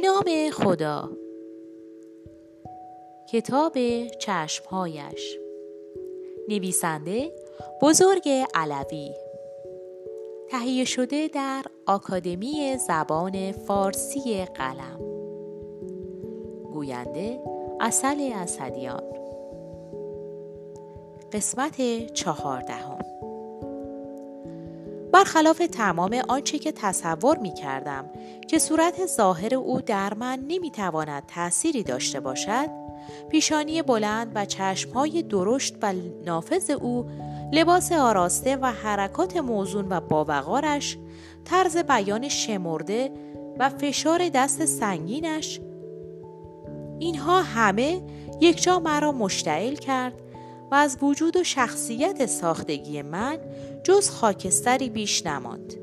نام خدا. کتاب چشمهایش. نویسنده بزرگ علوی. تهیه شده در آکادمی زبان فارسی قلم. گوینده اصل اسدیان. قسمت چهاردهم. برخلاف تمام آنچه که تصور می کردم که صورت ظاهر او در من نمی تواند تأثیری داشته باشد پیشانی بلند و چشمهای درشت و نافذ او لباس آراسته و حرکات موزون و باوقارش طرز بیان شمرده و فشار دست سنگینش اینها همه یکجا مرا مشتعل کرد و از وجود و شخصیت ساختگی من جز خاکستری بیش نماند.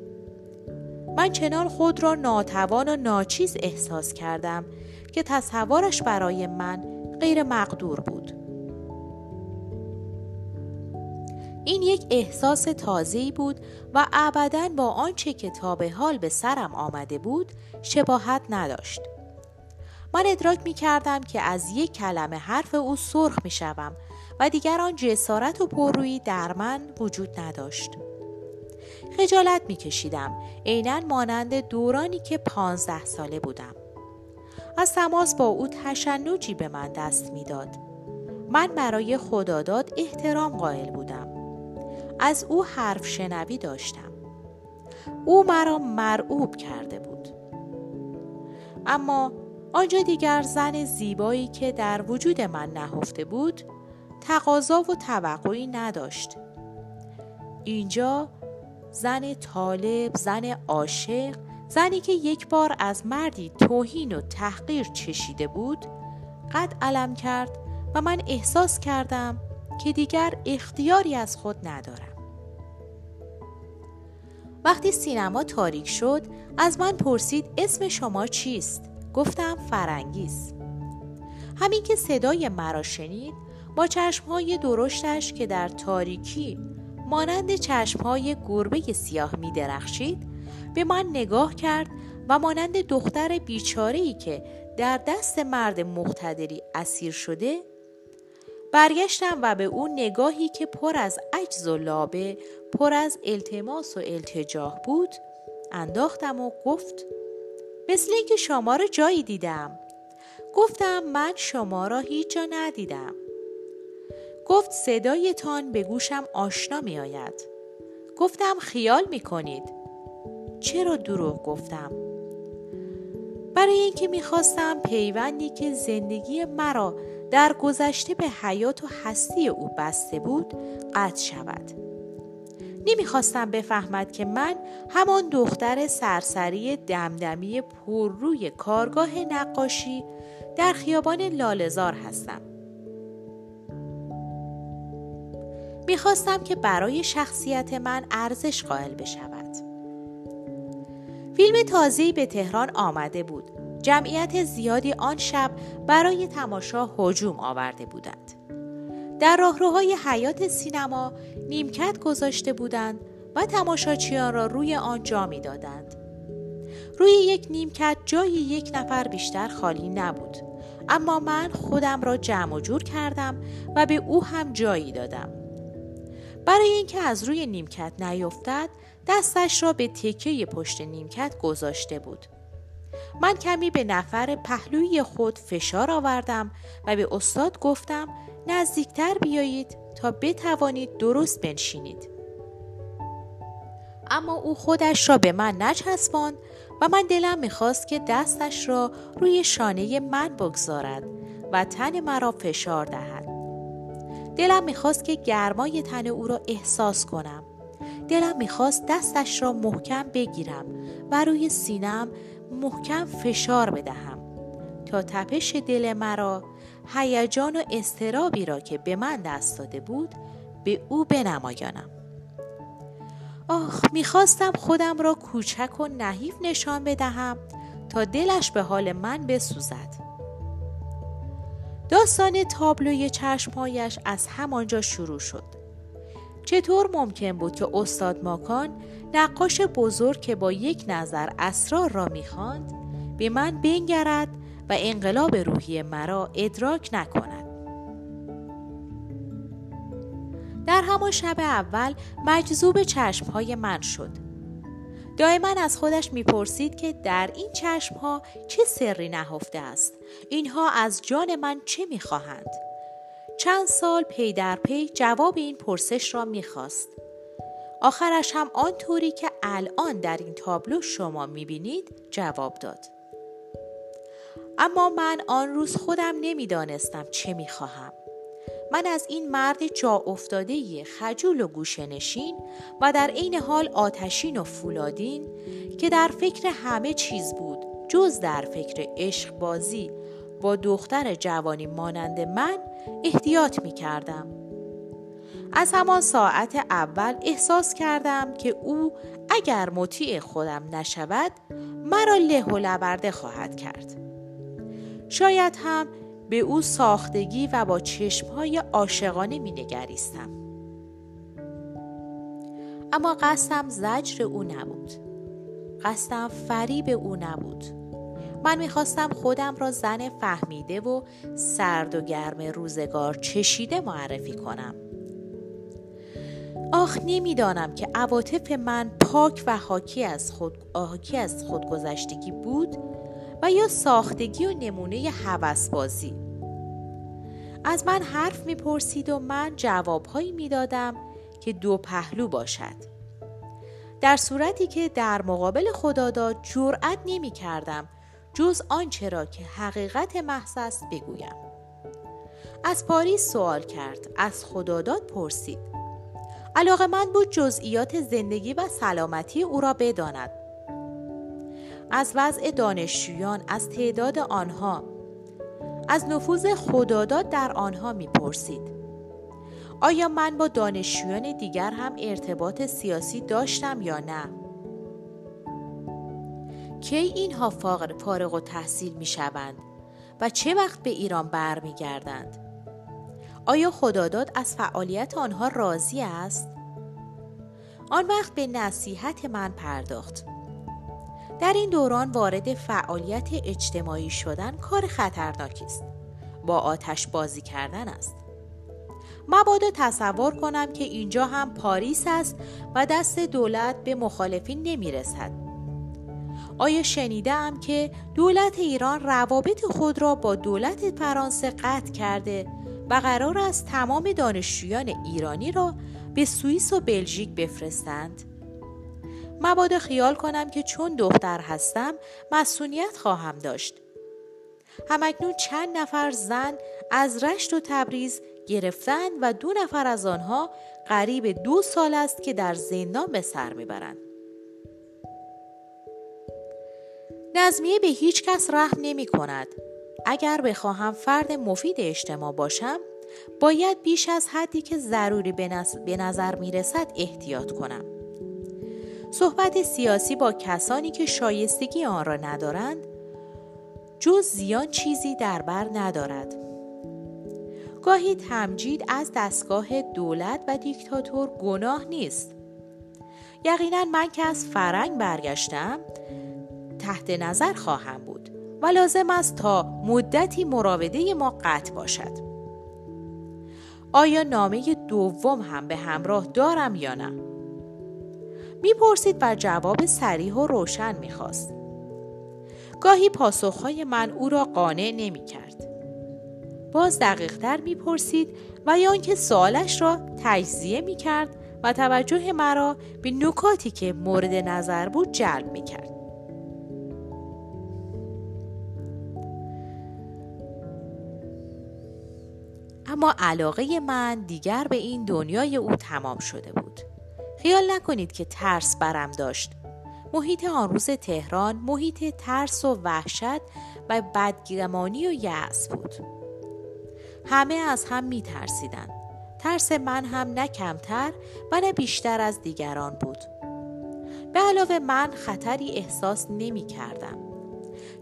من چنان خود را ناتوان و ناچیز احساس کردم که تصورش برای من غیر مقدور بود. این یک احساس تازه‌ای بود و ابدا با آنچه که تا به حال به سرم آمده بود شباهت نداشت. من ادراک می کردم که از یک کلمه حرف او سرخ می شوم و دیگر آن جسارت و پررویی در من وجود نداشت. خجالت می کشیدم عینا مانند دورانی که پانزده ساله بودم. از تماس با او تشنجی به من دست می‌داد. من برای خداداد احترام قائل بودم. از او حرف شنوی داشتم. او مرا مرعوب کرده بود. اما آنجا دیگر زن زیبایی که در وجود من نهفته بود تقاضا و توقعی نداشت. اینجا زن طالب زن عاشق زنی که یک بار از مردی توهین و تحقیر چشیده بود قد علم کرد و من احساس کردم که دیگر اختیاری از خود ندارم. وقتی سینما تاریک شد از من پرسید اسم شما چیست؟ گفتم فرنگیز همین که صدای مرا شنید با چشمهای درشتش که در تاریکی مانند چشمهای گربه سیاه می درخشید به من نگاه کرد و مانند دختر بیچارهی که در دست مرد مقتدری اسیر شده برگشتم و به او نگاهی که پر از عجز و لابه پر از التماس و التجاه بود انداختم و گفت مثل اینکه شما را جایی دیدم. گفتم من شما را هیچ جا ندیدم. گفت صدایتان به گوشم آشنا می آید گفتم خیال می کنید چرا دروغ گفتم؟ برای اینکه می‌خواستم پیوندی که زندگی مرا در گذشته به حیات و هستی او بسته بود قطع شود. نمی‌خواستم بفهمد که من همان دختر سرسری دمدمی پر روی کارگاه نقاشی در خیابان لالزار هستم. می‌خواستم که برای شخصیت من ارزش قائل بشود. فیلم تازه‌ای به تهران آمده بود. جمعیت زیادی آن شب برای تماشا هجوم آورده بودند. در راهروهای حیات سینما نیمکت گذاشته بودند و تماشاچیان را روی آن جا دادند. روی یک نیمکت جای یک نفر بیشتر خالی نبود. اما من خودم را جمع و جور کردم و به او هم جایی دادم. برای اینکه از روی نیمکت نیفتد دستش را به تکه پشت نیمکت گذاشته بود. من کمی به نفر پهلوی خود فشار آوردم و به استاد گفتم نزدیکتر بیایید تا بتوانید درست بنشینید. اما او خودش را به من نچسباند و من دلم می‌خواست که دستش را روی شانه من بگذارد و تن مرا فشار دهد. دلم می‌خواست که گرمای تن او را احساس کنم. دلم می‌خواست دستش را محکم بگیرم و روی سینم محکم فشار بدهم تا تپش دل مرا هیجان و استرابی را که به من دست داده بود به او بنمایانم. آخ می‌خواستم خودم را کوچک و نحیف نشان بدهم تا دلش به حال من بسوزد. داستان تابلوی چشمهایش از همانجا شروع شد. چطور ممکن بود که استاد ماکان نقاش بزرگ که با یک نظر اسرار را می‌خواند به من بنگرد و انقلاب روحی مرا ادراک نکند؟ در همان شب اول مجذوب چشمهای من شد. دائما از خودش می‌پرسید که در این چشمها چه سری نهفته است. اینها از جان من چه می‌خواهند؟ چند سال پی در پی جواب این پرسش را می‌خواست. آخرش هم آنطوری که الان در این تابلو شما می‌بینید جواب داد. اما من آن روز خودم نمی‌دانستم چه می‌خواهم. من از این مرد جا افتاده خجول و گوشنشین و در عین حال آتشین و فولادین که در فکر همه چیز بود جز در فکر عشق بازی با دختر جوانی مانند من احتیاط می کردم. از همان ساعت اول احساس کردم که او اگر مطیع خودم نشود مرا له و لبرده خواهد کرد. شاید هم به او ساختگی و با چشمهای عاشقانه می نگریستم. اما قصدم زجر او نبود. قصدم فریب او نبود. من می‌خواستم خودم را زن فهمیده و سرد و گرم روزگار چشیده معرفی کنم. آخ نمی‌دانم که عواطف من پاک و حاکی از خود حاکی از خودگذشتگی بود یا ساختگی و نمونه بازی از من حرف می‌پرسید و من جوابهایی می‌دادم که دو پهلو باشد. در صورتی که در مقابل خداداد جرأت نمی کردم جز آنچه را که حقیقت محض است بگویم. از پاریس سوال کرد از خداداد پرسید. علاقه من بود جزئیات زندگی و سلامتی او را بداند. از وضع دانشجویان از تعداد آنها از نفوذ خداداد در آنها می‌پرسید. آیا من با دانشجویان دیگر هم ارتباط سیاسی داشتم یا نه؟ کی اینها فارغ و تحصیل می شوند و چه وقت به ایران برمیگردند؟ آیا خداداد از فعالیت آنها راضی است؟ آن وقت به نصیحت من پرداخت. در این دوران وارد فعالیت اجتماعی شدن کار خطرناکی است با آتش بازی کردن است مبادا تصور کنم که اینجا هم پاریس است و دست دولت به مخالفین نمی رسد. آیا شنیدم که دولت ایران روابط خود را با دولت فرانسه قطع کرده و قرار است تمام دانشجویان ایرانی را به سوئیس و بلژیک بفرستند؟ مبادا خیال کنم که چون دختر هستم مسئولیت خواهم داشت همکنون چند نفر زن از رشت و تبریز گرفتند و دو نفر از آنها قریب دو سال است که در زندان به سر می‌برند نظمیه به هیچ کس رحم نمی کند. اگر بخواهم فرد مفید اجتماع باشم باید بیش از حدی که ضروری به نظر می رسد احتیاط کنم. صحبت سیاسی با کسانی که شایستگی آن را ندارند جز زیان چیزی در بر ندارد. گاهی تمجید از دستگاه دولت و دیکتاتور گناه نیست. یقینا من که از فرنگ برگشتم تحت نظر خواهم بود و لازم است تا مدتی مراوده ما قطع باشد. آیا نامه دوم هم به همراه دارم یا نه؟ می‌پرسید و جواب سریح و روشن می‌خواست. گاهی پاسخهای من او را قانع نمی‌کرد. باز دقیقتر می‌پرسید و یا آنکه سوالش را تجزیه می‌کرد و توجه مرا به نکاتی که مورد نظر بود جلب می‌کرد. اما علاقه من دیگر به این دنیای او تمام شده بود. خیال نکنید که ترس برم داشت. محیط آن روز تهران محیط ترس و وحشت و بدگمانی و یأس بود. همه از هم می ترسیدن. ترس من هم نه کمتر و نه بیشتر از دیگران بود. به علاوه من خطری احساس نمی کردم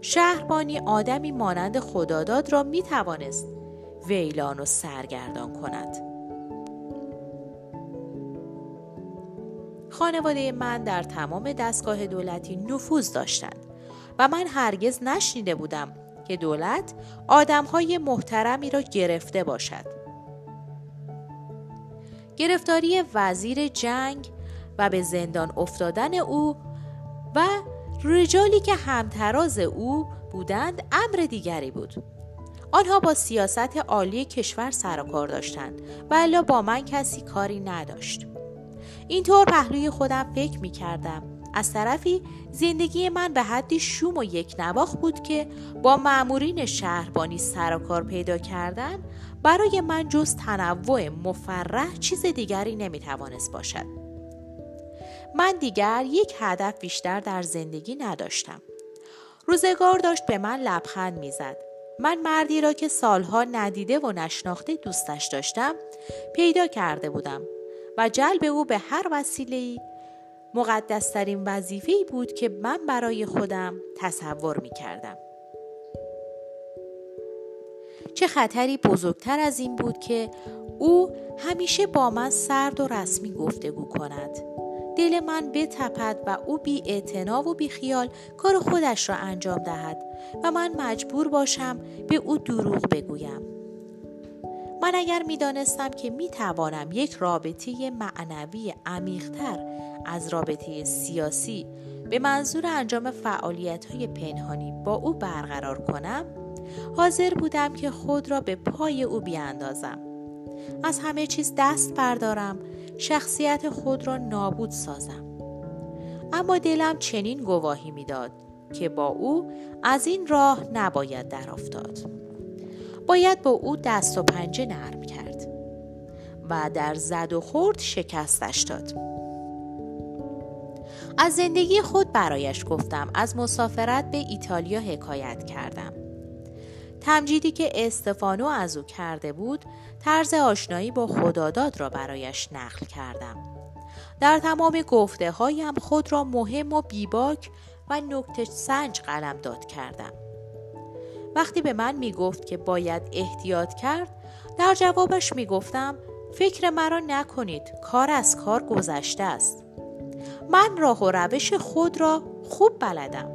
شهربانی آدمی مانند خداداد را می توانست ویلان و سرگردان کند. خانواده من در تمام دستگاه دولتی نفوذ داشتند و من هرگز نشنیده بودم که دولت آدمهای محترمی را گرفته باشد. گرفتاری وزیر جنگ و به زندان افتادن او و رجالی که همتراز او بودند امر دیگری بود. آنها با سیاست عالی کشور سر و کار داشتند و با من کسی کاری نداشت. اینطور پهلوی خودم فکر می کردم. از طرفی زندگی من به حدی شوم و یک نواخ بود که با معمورین شهربانی سر و کار پیدا کردن برای من جز تنوع مفرح چیز دیگری نمی توانست باشد. من دیگر یک هدف بیشتر در زندگی نداشتم. روزگار داشت به من لبخند می‌زد. من مردی را که سالها ندیده و نشناخته دوستش داشتم پیدا کرده بودم و جلب او به هر وسیله مقدسترین وظیفه بود که من برای خودم تصور می کردم. چه خطری بزرگتر از این بود که او همیشه با من سرد و رسمی گفتگو کند دل من بتپد و او بی و بی خیال کار خودش را انجام دهد و من مجبور باشم به او دروغ بگویم من اگر می دانستم که می توانم یک رابطه معنوی عمیقتر از رابطه سیاسی به منظور انجام فعالیت های پنهانی با او برقرار کنم حاضر بودم که خود را به پای او بیاندازم. از همه چیز دست بردارم شخصیت خود را نابود سازم. اما دلم چنین گواهی می‌داد که با او از این راه نباید در افتاد. باید با او دست و پنجه نرم کرد و در زد و خورد شکستش داد. از زندگی خود برایش گفتم از مسافرت به ایتالیا حکایت کردم. تمجیدی که استفانو از او کرده بود طرز آشنایی با خداداد را برایش نقل کردم. در تمام گفته هایم خود را مهم و بیباک و نکته سنج قلم داد کردم. وقتی به من می گفت که باید احتیاط کرد در جوابش می گفتم فکر مرا نکنید کار از کار گذشته است من راه و روش خود را خوب بلدم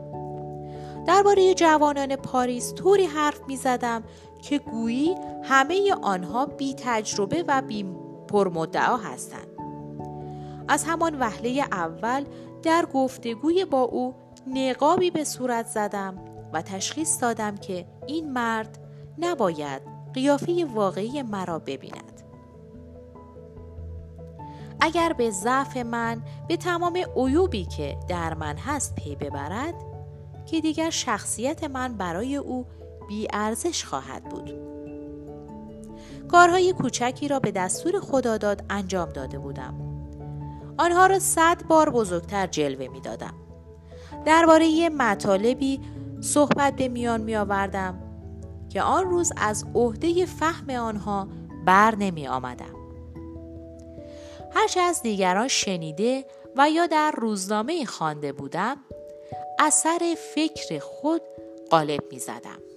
درباره جوانان پاریس طوری حرف می زدم که گویی همه آنها بی تجربه و بی پرمدعا هستند. از همان وهله اول در گفتگوی با او نقابی به صورت زدم و تشخیص دادم که این مرد نباید قیافه واقعی مرا ببیند. اگر به ضعف من به تمام عیوبی که در من هست پی ببرد که دیگر شخصیت من برای او بی ارزش خواهد بود. کارهای کوچکی را به دستور خداداد انجام داده بودم. آنها را صد بار بزرگتر جلوه می دادم. درباره مطالبی صحبت به میان می آوردم که آن روز از عهده فهم آنها بر نمی آمدم. هرچه از دیگران شنیده و یا در روزنامه خوانده بودم اثر فکر خود قالب می زدم.